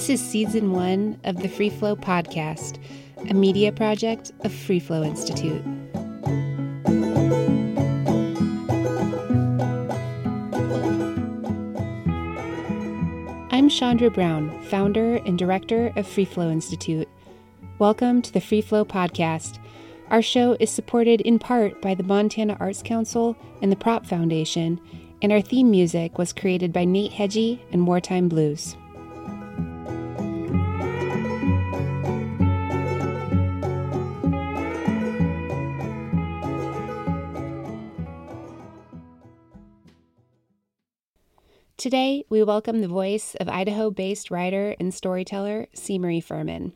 This is season one of the Freeflow podcast, a media project of Freeflow Institute. I'm Chandra Brown, founder and director of Freeflow Institute. Welcome to the Freeflow podcast. Our show is supported in part by the Montana Arts Council and the Prop Foundation, and our theme music was created by Nate Hegyi and Wartime Blues. Today, we welcome the voice of Idaho based writer and storyteller CMarie Fuhrman.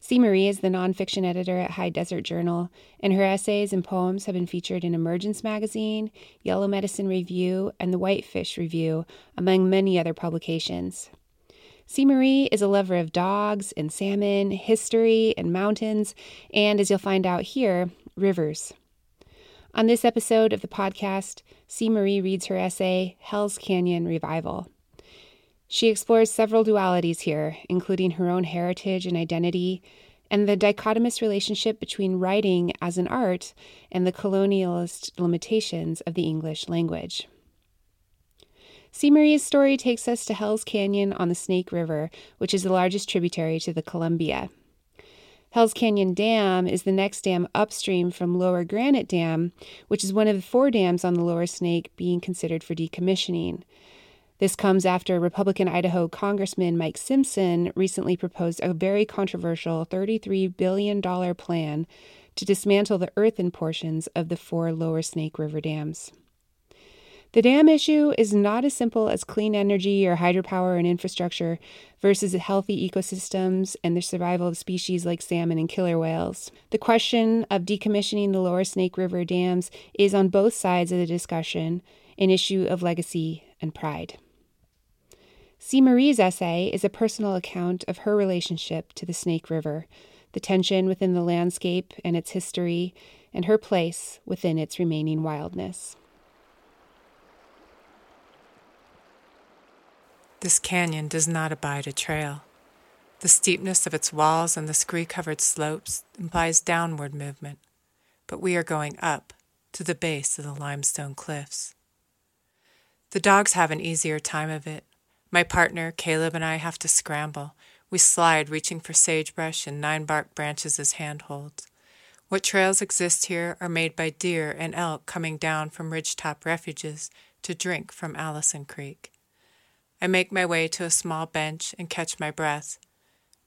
CMarie is the nonfiction editor at High Desert Journal, and her essays and poems have been featured in Emergence Magazine, Yellow Medicine Review, and the Whitefish Review, among many other publications. CMarie is a lover of dogs and salmon, history and mountains, and as you'll find out here, rivers. On this episode of the podcast, CMarie reads her essay, Hell's Canyon Revival. She explores several dualities here, including her own heritage and identity, and the dichotomous relationship between writing as an art and the colonialist limitations of the English language. CMarie's story takes us to Hell's Canyon on the Snake River, which is the largest tributary to the Columbia. Hell's Canyon Dam is the next dam upstream from Lower Granite Dam, which is one of the four dams on the Lower Snake being considered for decommissioning. This comes after Republican Idaho Congressman Mike Simpson recently proposed a very controversial $33 billion plan to dismantle the earthen portions of the four Lower Snake River dams. The dam issue is not as simple as clean energy or hydropower and infrastructure versus healthy ecosystems and the survival of species like salmon and killer whales. The question of decommissioning the lower Snake River dams is on both sides of the discussion an issue of legacy and pride. CMarie's essay is a personal account of her relationship to the Snake River, the tension within the landscape and its history, and her place within its remaining wildness. This canyon does not abide a trail. The steepness of its walls and the scree covered slopes implies downward movement, but we are going up to the base of the limestone cliffs. The dogs have an easier time of it. My partner, Caleb, and I have to scramble. We slide, reaching for sagebrush and nine bark branches as handholds. What trails exist here are made by deer and elk coming down from ridgetop refuges to drink from Allison Creek. I make my way to a small bench and catch my breath.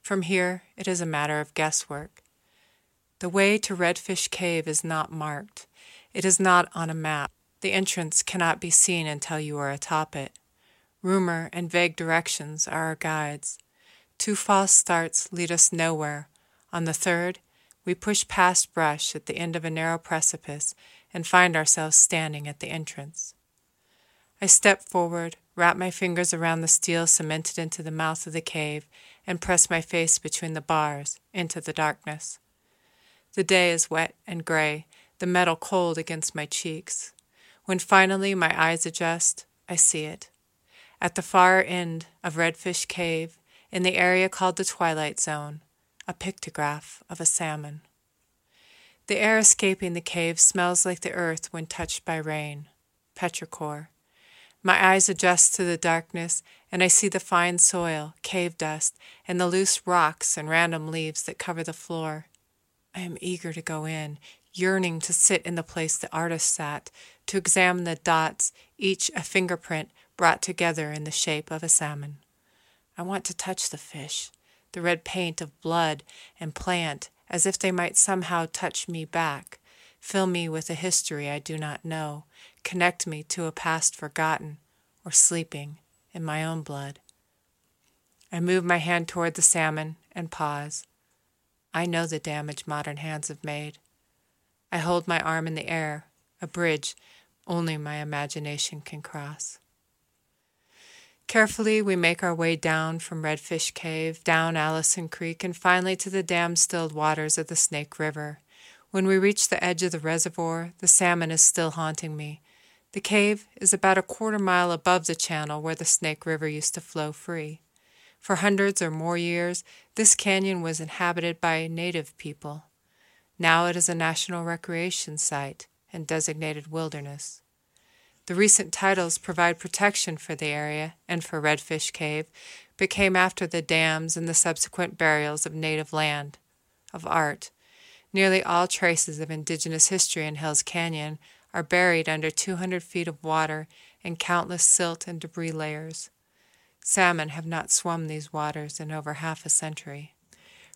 From here, it is a matter of guesswork. The way to Redfish Cave is not marked. It is not on a map. The entrance cannot be seen until you are atop it. Rumor and vague directions are our guides. Two false starts lead us nowhere. On the third, we push past brush at the end of a narrow precipice and find ourselves standing at the entrance. I step forward, wrap my fingers around the steel cemented into the mouth of the cave, and press my face between the bars into the darkness. The day is wet and gray, the metal cold against my cheeks. When finally my eyes adjust, I see it. At the far end of Redfish Cave, in the area called the Twilight Zone, a pictograph of a salmon. The air escaping the cave smells like the earth when touched by rain, petrichor, my eyes adjust to the darkness, and I see the fine soil, cave dust, and the loose rocks and random leaves that cover the floor. I am eager to go in, yearning to sit in the place the artist sat, to examine the dots, each a fingerprint brought together in the shape of a salmon. I want to touch the fish, the red paint of blood and plant, as if they might somehow touch me back, fill me with a history I do not know, connect me to a past forgotten or sleeping in my own blood. I move my hand toward the salmon and pause. I know the damage modern hands have made. I hold my arm in the air, a bridge only my imagination can cross. Carefully, we make our way down from Redfish Cave, down Allison Creek, and finally to the dam stilled waters of the Snake River. When we reach the edge of the reservoir, the salmon is still haunting me, the cave is about a quarter mile above the channel where the Snake River used to flow free. For hundreds or more years, this canyon was inhabited by native people. Now it is a national recreation site and designated wilderness. The recent titles provide protection for the area and for Redfish Cave, but came after the dams and the subsequent burials of native land, of art. Nearly all traces of indigenous history in Hells Canyon are buried under 200 feet of water and countless silt and debris layers. Salmon have not swum these waters in over half a century.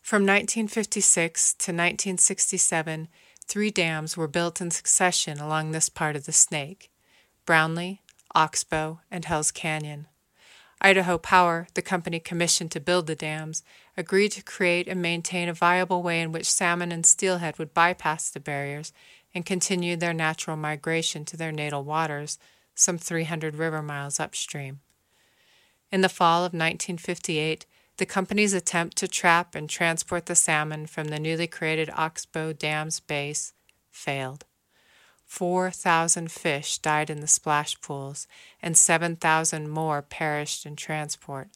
From 1956 to 1967, three dams were built in succession along this part of the Snake. Brownlee, Oxbow, and Hells Canyon. Idaho Power, the company commissioned to build the dams, agreed to create and maintain a viable way in which salmon and steelhead would bypass the barriers and continued their natural migration to their natal waters, some 300 river miles upstream. In the fall of 1958, the company's attempt to trap and transport the salmon from the newly created Oxbow Dam's base failed. 4,000 fish died in the splash pools, and 7,000 more perished in transport.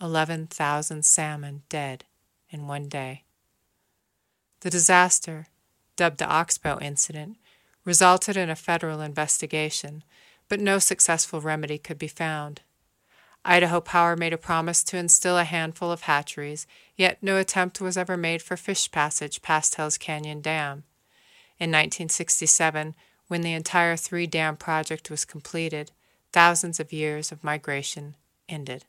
11,000 salmon dead in one day. The disaster, dubbed the Oxbow Incident, resulted in a federal investigation, but no successful remedy could be found. Idaho Power made a promise to instill a handful of hatcheries, yet no attempt was ever made for fish passage past Hells Canyon Dam. In 1967, when the entire three dam project was completed, thousands of years of migration ended.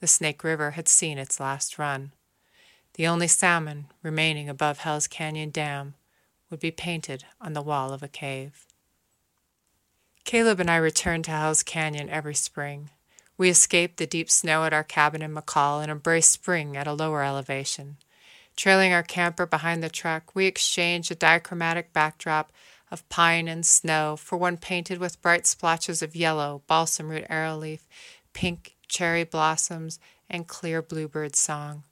The Snake River had seen its last run. The only salmon remaining above Hell's Canyon Dam would be painted on the wall of a cave. Caleb and I return to Hell's Canyon every spring. We escape the deep snow at our cabin in McCall and embrace spring at a lower elevation. Trailing our camper behind the truck, we exchange a dichromatic backdrop of pine and snow for one painted with bright splotches of yellow, balsam root arrowleaf, pink cherry blossoms, and clear bluebird song.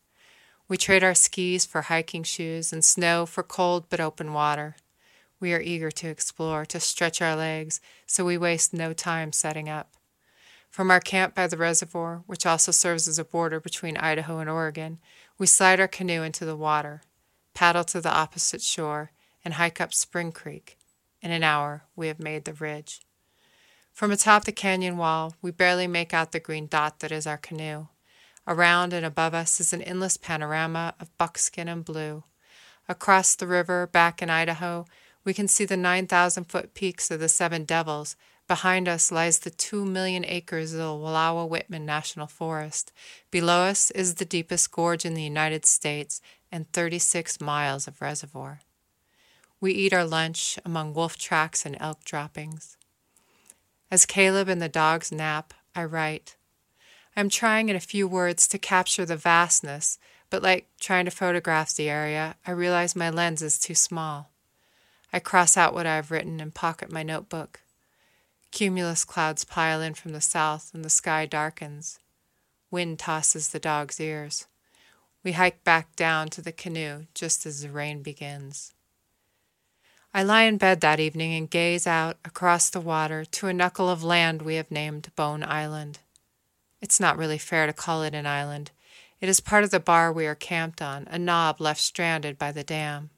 We trade our skis for hiking shoes and snow for cold but open water. We are eager to explore, to stretch our legs, so we waste no time setting up. From our camp by the reservoir, which also serves as a border between Idaho and Oregon, we slide our canoe into the water, paddle to the opposite shore, and hike up Spring Creek. In an hour, we have made the ridge. From atop the canyon wall, we barely make out the green dot that is our canoe. Around and above us is an endless panorama of buckskin and blue. Across the river, back in Idaho, we can see the 9,000 foot peaks of the Seven Devils. Behind us lies the 2 million acres of the Wallowa Whitman National Forest. Below us is the deepest gorge in the United States and 36 miles of reservoir. We eat our lunch among wolf tracks and elk droppings. As Caleb and the dogs nap, I write. I am trying in a few words to capture the vastness, but like trying to photograph the area, I realize my lens is too small. I cross out what I have written and pocket my notebook. Cumulus clouds pile in from the south, and the sky darkens. Wind tosses the dog's ears. We hike back down to the canoe just as the rain begins. I lie in bed that evening and gaze out across the water to a knuckle of land we have named Bone Island. It's not really fair to call it an island. It is part of the bar we are camped on, a knob left stranded by the dam.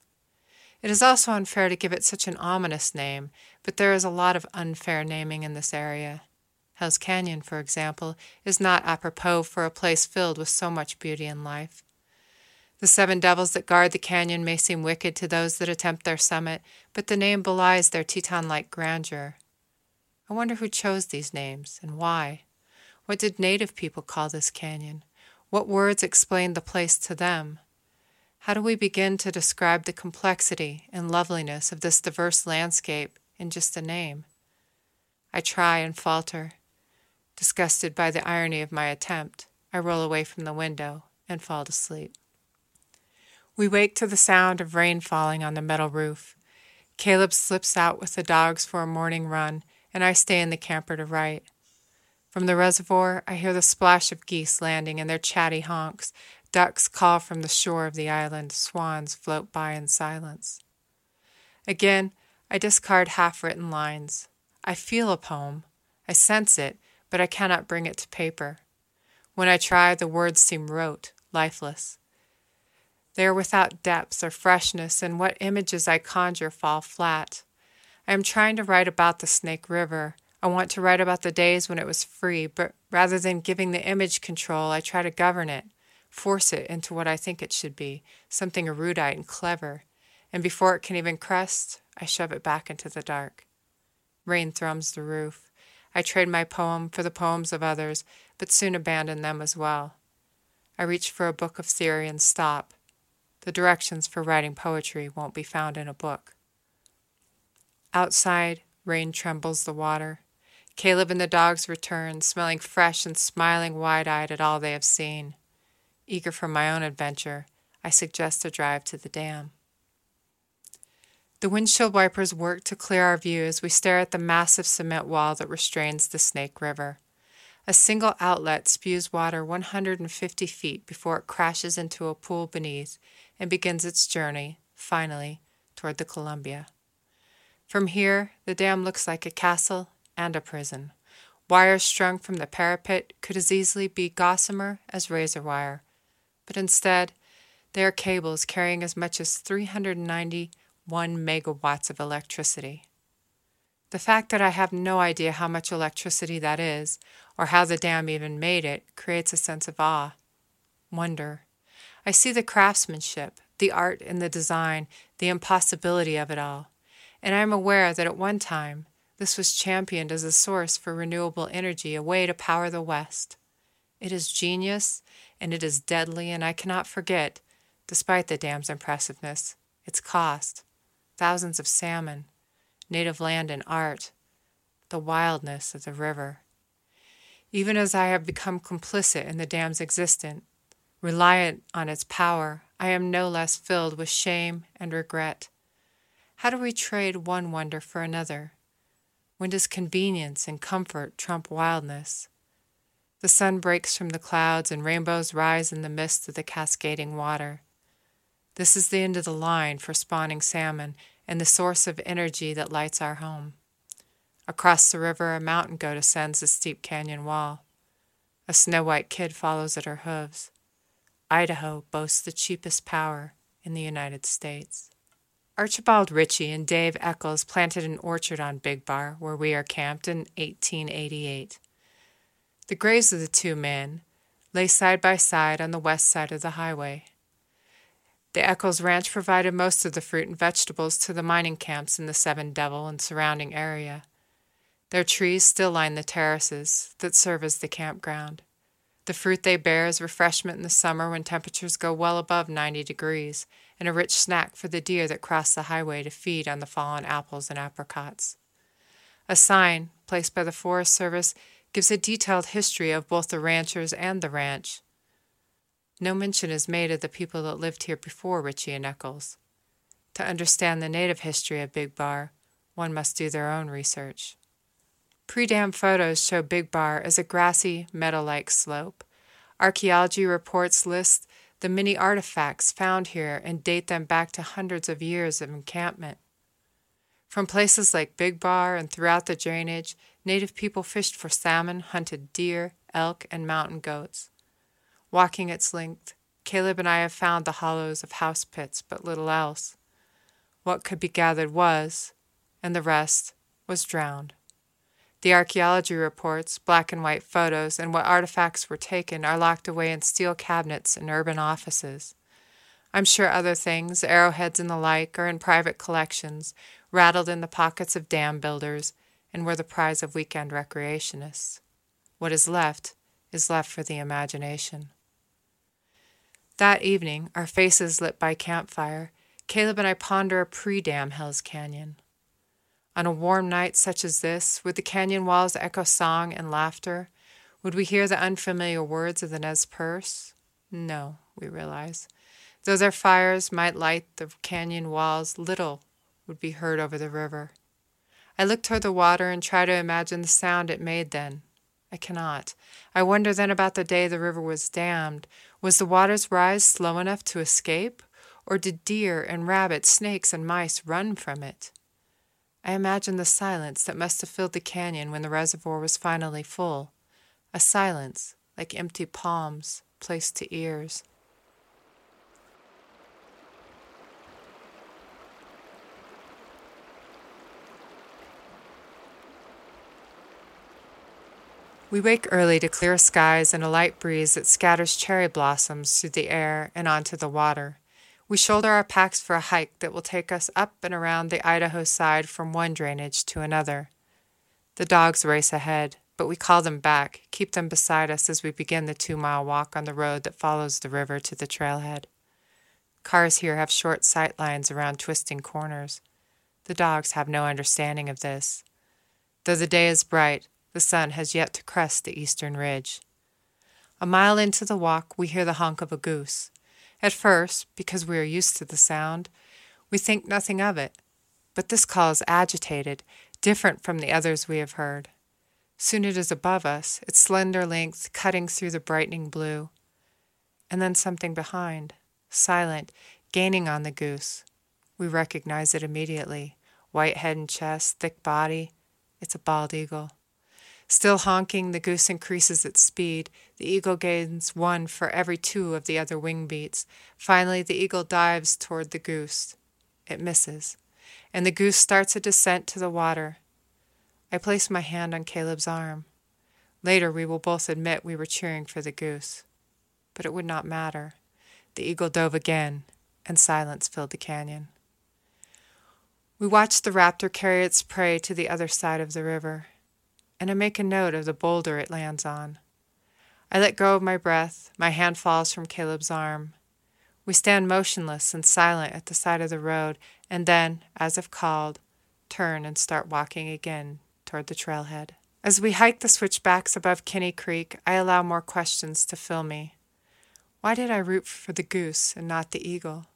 It is also unfair to give it such an ominous name, but there is a lot of unfair naming in this area. Hell's Canyon, for example, is not apropos for a place filled with so much beauty and life. The seven devils that guard the canyon may seem wicked to those that attempt their summit, but the name belies their Teton like grandeur. I wonder who chose these names and why. What did native people call this canyon? What words explained the place to them? How do we begin to describe the complexity and loveliness of this diverse landscape in just a name? I try and falter. Disgusted by the irony of my attempt, I roll away from the window and fall to sleep. We wake to the sound of rain falling on the metal roof. Caleb slips out with the dogs for a morning run, and I stay in the camper to write. From the reservoir, I hear the splash of geese landing and their chatty honks Ducks call from the shore of the island, swans float by in silence. Again, I discard half written lines. I feel a poem. I sense it, but I cannot bring it to paper. When I try, the words seem rote, lifeless. They are without depth or freshness, and what images I conjure fall flat. I am trying to write about the Snake River. I want to write about the days when it was free, but rather than giving the image control, I try to govern it, force it into what I think it should be, something erudite and clever, and before it can even crest, I shove it back into the dark. Rain thrums the roof. I trade my poem for the poems of others, but soon abandon them as well. I reach for a book of theory and stop. The directions for writing poetry won't be found in a book. Outside, rain trembles the water. Caleb and the dogs return, smelling fresh and smiling wide eyed at all they have seen. Eager for my own adventure, I suggest a drive to the dam. The windshield wipers work to clear our view as we stare at the massive cement wall that restrains the Snake River. A single outlet spews water 150 feet before it crashes into a pool beneath and begins its journey, finally, toward the Columbia. From here, the dam looks like a castle and a prison. Wires strung from the parapet could as easily be gossamer as razor wire, but instead, they are cables carrying as much as 391 megawatts of electricity. The fact that I have no idea how much electricity that is, or how the dam even made it, creates a sense of awe, wonder. I see the craftsmanship, the art in the design, the impossibility of it all, and I am aware that at one time this was championed as a source for renewable energy, a way to power the West. It is genius, and it is deadly, and I cannot forget, despite the dam's impressiveness, its cost thousands of salmon, native land and art, the wildness of the river. Even as I have become complicit in the dam's existence, reliant on its power, I am no less filled with shame and regret. How do we trade one wonder for another? When does convenience and comfort trump wildness? The sun breaks from the clouds and rainbows rise in the midst of the cascading water. This is the end of the line for spawning salmon and the source of energy that lights our home. Across the river, a mountain goat ascends the steep canyon wall. A snow white kid follows at her hooves. Idaho boasts the cheapest power in the United States. Archibald Ritchie and Dave Eccles planted an orchard on Big Bar, where we are camped, in 1888. The graves of the two men lay side by side on the west side of the highway. The Eccles Ranch provided most of the fruit and vegetables to the mining camps in the Seven Devil and surrounding area. Their trees still line the terraces that serve as the campground. The fruit they bear is refreshment in the summer when temperatures go well above 90 degrees, and a rich snack for the deer that cross the highway to feed on the fallen apples and apricots. A sign placed by the Forest Service gives a detailed history of both the ranchers and the ranch. No mention is made of the people that lived here before Ritchie and Eccles. To understand the native history of Big Bar, one must do their own research. Pre dam photos show Big Bar as a grassy, meadow like slope. Archaeology reports list the many artifacts found here and date them back to hundreds of years of encampment. From places like Big Bar and throughout the drainage, native people fished for salmon, hunted deer, elk, and mountain goats. Walking its length, Caleb and I have found the hollows of house pits, but little else. What could be gathered was, and the rest was drowned. The archaeology reports, black and white photos, and what artifacts were taken are locked away in steel cabinets in urban offices. I'm sure other things, arrowheads and the like, are in private collections, rattled in the pockets of dam builders, and were the prize of weekend recreationists. What is left is left for the imagination. That evening, our faces lit by campfire, Caleb and I ponder a pre dam Hell's Canyon. On a warm night such as this, would the canyon walls echo song and laughter? Would we hear the unfamiliar words of the Nez Perce? No, we realize. Though their fires might light the canyon walls, little would be heard over the river. I look toward the water and try to imagine the sound it made then. I cannot. I wonder then about the day the river was dammed, was the water's rise slow enough to escape, or did deer and rabbits, snakes, and mice run from it? I imagine the silence that must have filled the canyon when the reservoir was finally full, a silence like empty palms placed to ears. We wake early to clear skies and a light breeze that scatters cherry blossoms through the air and onto the water. We shoulder our packs for a hike that will take us up and around the Idaho side from one drainage to another. The dogs race ahead, but we call them back, keep them beside us as we begin the two mile walk on the road that follows the river to the trailhead. Cars here have short sight lines around twisting corners. The dogs have no understanding of this. Though the day is bright, the sun has yet to crest the eastern ridge. A mile into the walk, we hear the honk of a goose. At first, because we are used to the sound, we think nothing of it. But this call is agitated, different from the others we have heard. Soon it is above us, its slender length cutting through the brightening blue. And then something behind, silent, gaining on the goose. We recognize it immediately white head and chest, thick body. It's a bald eagle. Still honking, the goose increases its speed. The eagle gains one for every two of the other wing beats. Finally, the eagle dives toward the goose. It misses, and the goose starts a descent to the water. I place my hand on Caleb's arm. Later, we will both admit we were cheering for the goose. But it would not matter. The eagle dove again, and silence filled the canyon. We watched the raptor carry its prey to the other side of the river and I make a note of the boulder it lands on. I let go of my breath, my hand falls from Caleb's arm. We stand motionless and silent at the side of the road, and then, as if called, turn and start walking again toward the trailhead. As we hike the switchbacks above Kinney Creek, I allow more questions to fill me. Why did I root for the goose and not the eagle?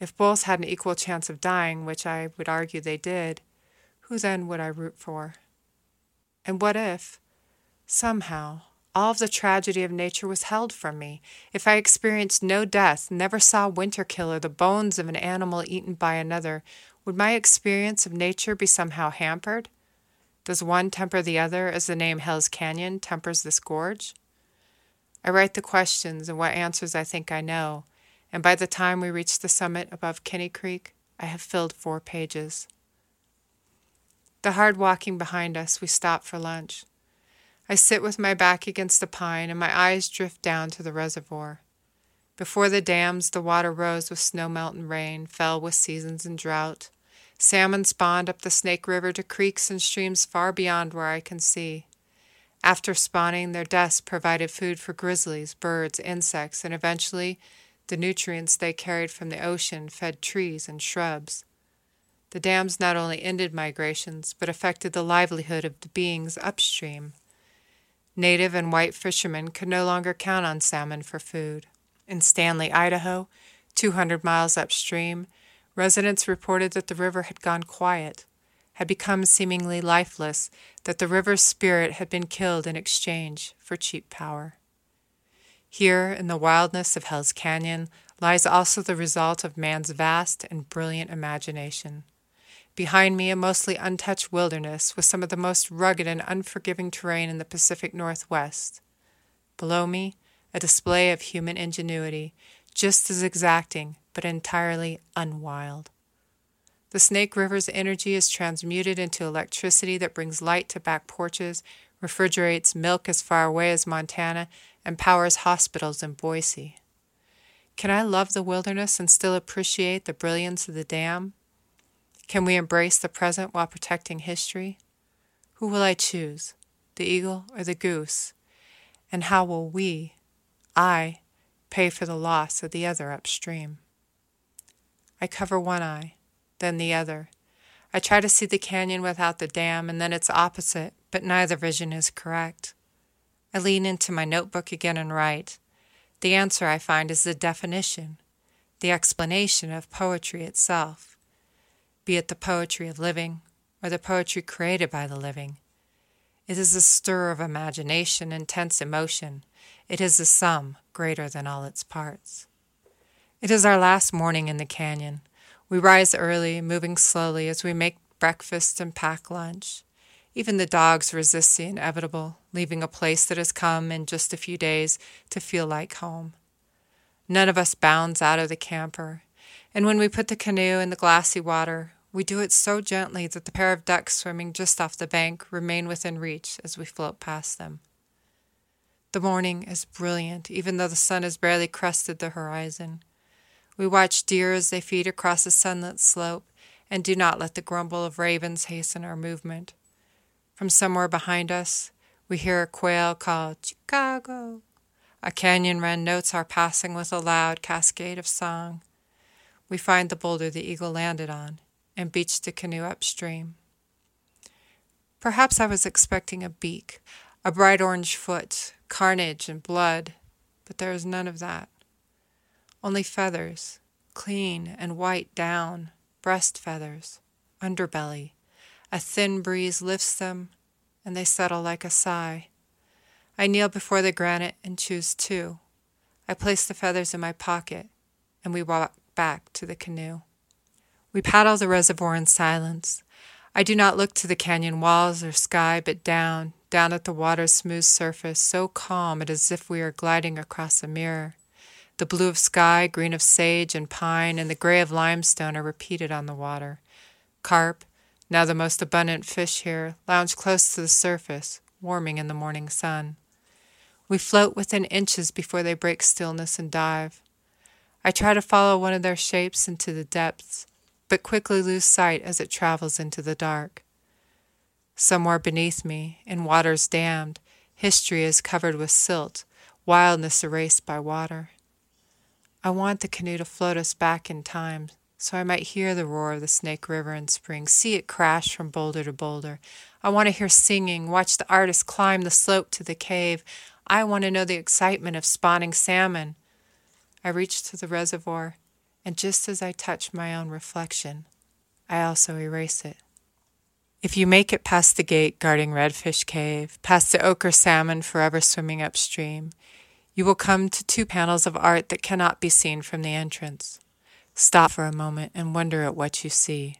If both had an equal chance of dying, which I would argue they did, who then would I root for? And what if, somehow, all of the tragedy of nature was held from me? If I experienced no death, never saw winter kill or the bones of an animal eaten by another, would my experience of nature be somehow hampered? Does one temper the other as the name Hell's Canyon tempers this gorge? I write the questions and what answers I think I know, and by the time we reach the summit above Kinney Creek, I have filled four pages. The hard walking behind us, we stop for lunch. I sit with my back against a pine and my eyes drift down to the reservoir. Before the dams, the water rose with snowmelt and rain, fell with seasons and drought. Salmon spawned up the Snake River to creeks and streams far beyond where I can see. After spawning, their deaths provided food for grizzlies, birds, insects, and eventually the nutrients they carried from the ocean fed trees and shrubs. The dams not only ended migrations, but affected the livelihood of the beings upstream. Native and white fishermen could no longer count on salmon for food. In Stanley, Idaho, 200 miles upstream, residents reported that the river had gone quiet, had become seemingly lifeless, that the river's spirit had been killed in exchange for cheap power. Here, in the wildness of Hell's Canyon, lies also the result of man's vast and brilliant imagination. Behind me, a mostly untouched wilderness with some of the most rugged and unforgiving terrain in the Pacific Northwest. Below me, a display of human ingenuity, just as exacting, but entirely unwild. The Snake River's energy is transmuted into electricity that brings light to back porches, refrigerates milk as far away as Montana, and powers hospitals in Boise. Can I love the wilderness and still appreciate the brilliance of the dam? Can we embrace the present while protecting history? Who will I choose, the eagle or the goose? And how will we, I, pay for the loss of the other upstream? I cover one eye, then the other. I try to see the canyon without the dam and then its opposite, but neither vision is correct. I lean into my notebook again and write. The answer I find is the definition, the explanation of poetry itself be it the poetry of living or the poetry created by the living. It is a stir of imagination, intense emotion. It is a sum greater than all its parts. It is our last morning in the canyon. We rise early, moving slowly as we make breakfast and pack lunch. Even the dogs resist the inevitable, leaving a place that has come in just a few days to feel like home. None of us bounds out of the camper, and when we put the canoe in the glassy water, we do it so gently that the pair of ducks swimming just off the bank remain within reach as we float past them. The morning is brilliant, even though the sun has barely crested the horizon. We watch deer as they feed across a sunlit slope and do not let the grumble of ravens hasten our movement. From somewhere behind us, we hear a quail call Chicago. A canyon wren notes our passing with a loud cascade of song. We find the boulder the eagle landed on and beached the canoe upstream. Perhaps I was expecting a beak, a bright orange foot, carnage and blood, but there is none of that. Only feathers, clean and white down, breast feathers, underbelly. A thin breeze lifts them, and they settle like a sigh. I kneel before the granite and choose two. I place the feathers in my pocket, and we walk back to the canoe. We paddle the reservoir in silence. I do not look to the canyon walls or sky, but down, down at the water's smooth surface, so calm it is as if we are gliding across a mirror. The blue of sky, green of sage and pine, and the gray of limestone are repeated on the water. Carp, now the most abundant fish here, lounge close to the surface, warming in the morning sun. We float within inches before they break stillness and dive. I try to follow one of their shapes into the depths but quickly lose sight as it travels into the dark. Somewhere beneath me, in waters dammed, history is covered with silt, wildness erased by water. I want the canoe to float us back in time so I might hear the roar of the Snake River in spring, see it crash from boulder to boulder. I want to hear singing, watch the artist climb the slope to the cave. I want to know the excitement of spawning salmon. I reach to the reservoir and just as I touch my own reflection, I also erase it. If you make it past the gate guarding Redfish Cave, past the ochre salmon forever swimming upstream, you will come to two panels of art that cannot be seen from the entrance. Stop for a moment and wonder at what you see.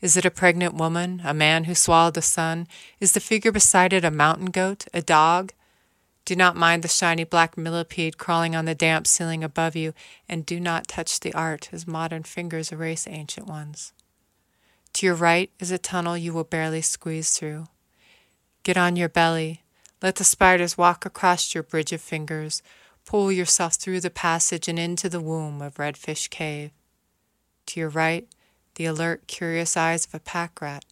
Is it a pregnant woman, a man who swallowed the sun? Is the figure beside it a mountain goat, a dog, do not mind the shiny black millipede crawling on the damp ceiling above you, and do not touch the art as modern fingers erase ancient ones. To your right is a tunnel you will barely squeeze through. Get on your belly. Let the spiders walk across your bridge of fingers. Pull yourself through the passage and into the womb of Redfish Cave. To your right, the alert, curious eyes of a pack rat.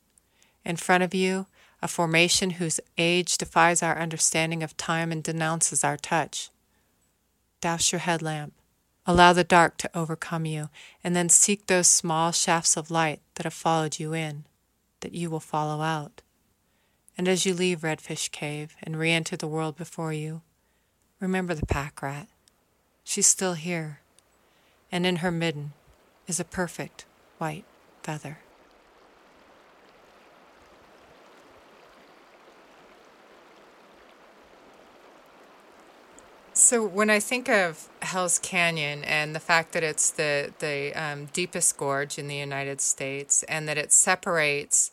In front of you, a formation whose age defies our understanding of time and denounces our touch. Douse your headlamp. Allow the dark to overcome you, and then seek those small shafts of light that have followed you in, that you will follow out. And as you leave Redfish Cave and re enter the world before you, remember the pack rat. She's still here, and in her midden is a perfect white feather. So when I think of Hell's Canyon and the fact that it's the the um, deepest gorge in the United States and that it separates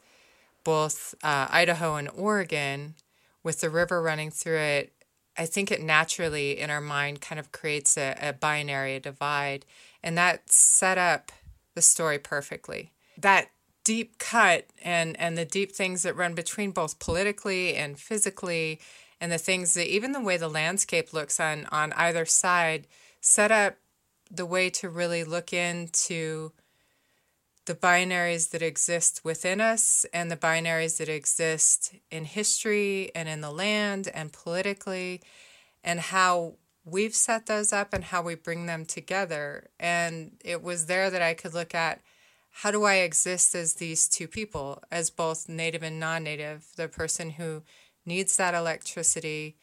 both uh, Idaho and Oregon with the river running through it, I think it naturally in our mind kind of creates a, a binary, a divide, and that set up the story perfectly. That deep cut and and the deep things that run between both politically and physically and the things that even the way the landscape looks on on either side set up the way to really look into the binaries that exist within us and the binaries that exist in history and in the land and politically and how we've set those up and how we bring them together. And it was there that I could look at how do I exist as these two people as both native and non-native the person who needs that electricity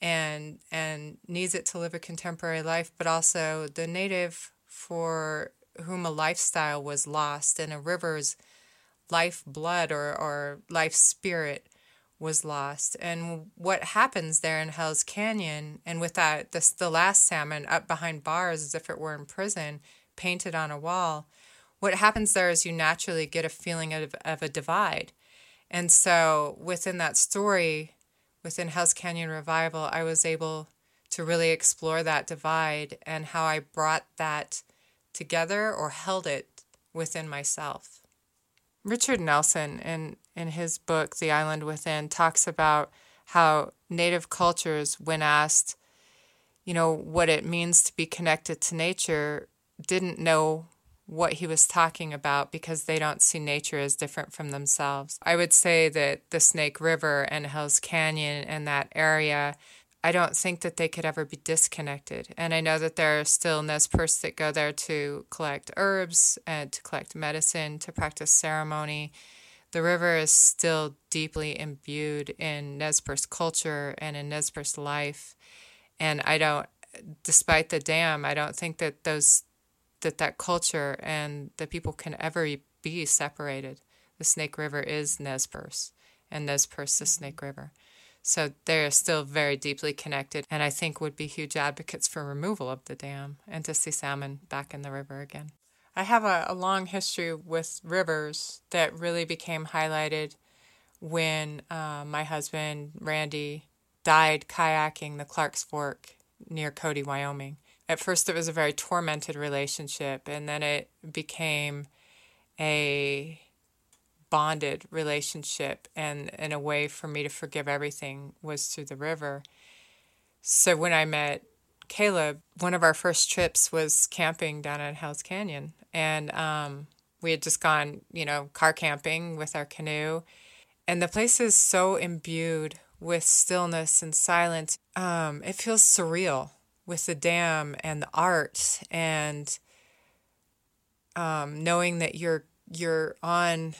and and needs it to live a contemporary life, but also the native for whom a lifestyle was lost and a river's life blood or, or life spirit was lost. And what happens there in Hell's Canyon, and with that, this, the last salmon up behind bars as if it were in prison, painted on a wall, what happens there is you naturally get a feeling of, of a divide And so within that story, within Hell's Canyon Revival, I was able to really explore that divide and how I brought that together or held it within myself. Richard Nelson, in, in his book, The Island Within, talks about how Native cultures, when asked, you know, what it means to be connected to nature, didn't know what he was talking about because they don't see nature as different from themselves. I would say that the Snake River and Hell's Canyon and that area, I don't think that they could ever be disconnected. And I know that there are still Nez Perce that go there to collect herbs and to collect medicine, to practice ceremony. The river is still deeply imbued in Nez Perce culture and in Nez Perce life. And I don't, despite the dam, I don't think that those that that culture and the people can ever be separated. The Snake River is Nez Perce, and Nez Perce the Snake River. So they're still very deeply connected, and I think would be huge advocates for removal of the dam and to see salmon back in the river again. I have a, a long history with rivers that really became highlighted when uh, my husband, Randy, died kayaking the Clark's Fork near Cody, Wyoming at first it was a very tormented relationship and then it became a bonded relationship and, and a way for me to forgive everything was through the river. So when i met caleb one of our first trips was camping down at hell's canyon and um, we had just gone you know car camping with our canoe. And the place is so imbued with stillness and silence. Um, it feels surreal with the dam and the arts and um, knowing that you're you're on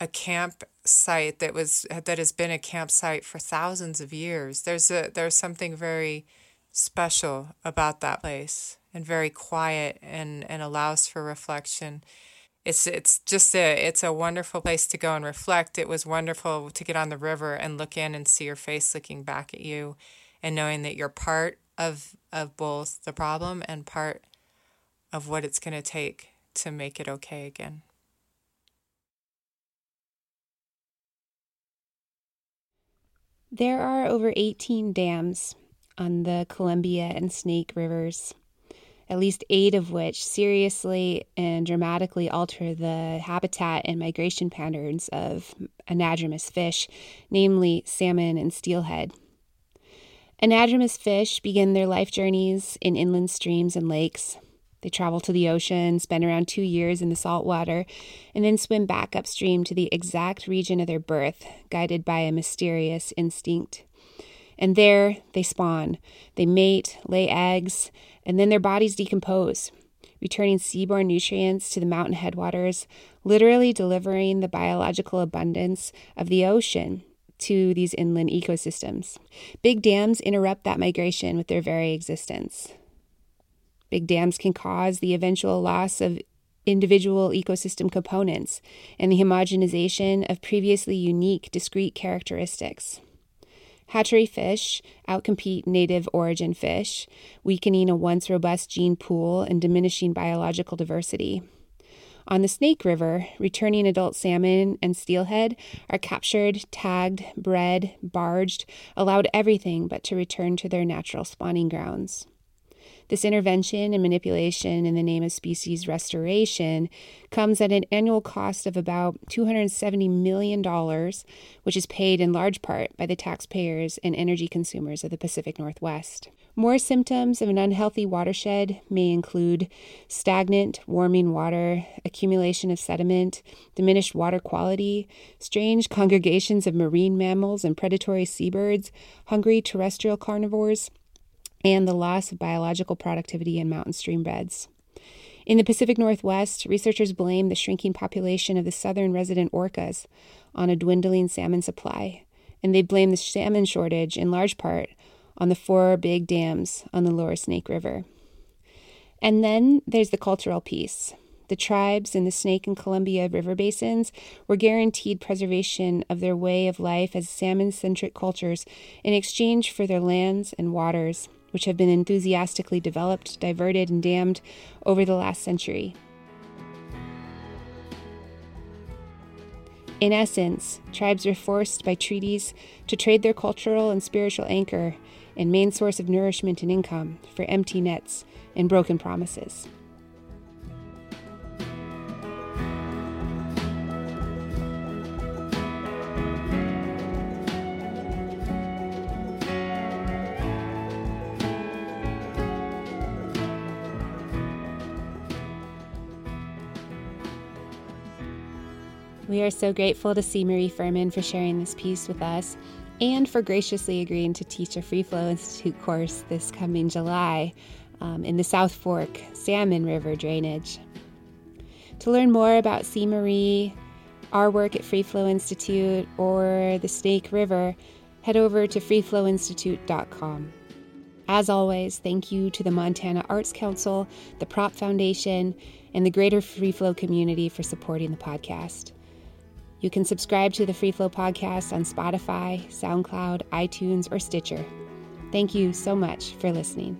a campsite that was that has been a campsite for thousands of years. There's a there's something very special about that place and very quiet and and allows for reflection. It's it's just a it's a wonderful place to go and reflect. It was wonderful to get on the river and look in and see your face looking back at you and knowing that you're part of of both the problem and part of what it's going to take to make it okay again. There are over 18 dams on the Columbia and Snake rivers, at least eight of which seriously and dramatically alter the habitat and migration patterns of anadromous fish, namely salmon and steelhead. Anadromous fish begin their life journeys in inland streams and lakes. They travel to the ocean, spend around two years in the salt water, and then swim back upstream to the exact region of their birth, guided by a mysterious instinct. And there they spawn. They mate, lay eggs, and then their bodies decompose, returning seaborne nutrients to the mountain headwaters, literally delivering the biological abundance of the ocean to these inland ecosystems. Big dams interrupt that migration with their very existence. Big dams can cause the eventual loss of individual ecosystem components and the homogenization of previously unique, discrete characteristics. Hatchery fish outcompete native origin fish, weakening a once robust gene pool and diminishing biological diversity. On the Snake River, returning adult salmon and steelhead are captured, tagged, bred, barged, allowed everything but to return to their natural spawning grounds. This intervention and manipulation in the name of species restoration comes at an annual cost of about $270 million, which is paid in large part by the taxpayers and energy consumers of the Pacific Northwest. More symptoms of an unhealthy watershed may include stagnant, warming water, accumulation of sediment, diminished water quality, strange congregations of marine mammals and predatory seabirds, hungry terrestrial carnivores, and the loss of biological productivity in mountain stream beds. In the Pacific Northwest, researchers blame the shrinking population of the southern resident orcas on a dwindling salmon supply, and they blame the salmon shortage in large part on the four big dams on the lower Snake River. And then there's the cultural piece. The tribes in the Snake and Columbia River basins were guaranteed preservation of their way of life as salmon centric cultures in exchange for their lands and waters, which have been enthusiastically developed, diverted, and dammed over the last century. In essence, tribes were forced by treaties to trade their cultural and spiritual anchor and main source of nourishment and income for empty nets and broken promises. We are so grateful to CMarie Fuhrman for sharing this piece with us and for graciously agreeing to teach a Freeflow Institute course this coming July um, in the South Fork Salmon River drainage. To learn more about CMarie, our work at Freeflow Institute, or the Snake River, head over to freeflowinstitute.com. As always, thank you to the Montana Arts Council, the Prop Foundation, and the greater Freeflow community for supporting the podcast. You can subscribe to the Freeflow podcast on Spotify, SoundCloud, iTunes, or Stitcher. Thank you so much for listening.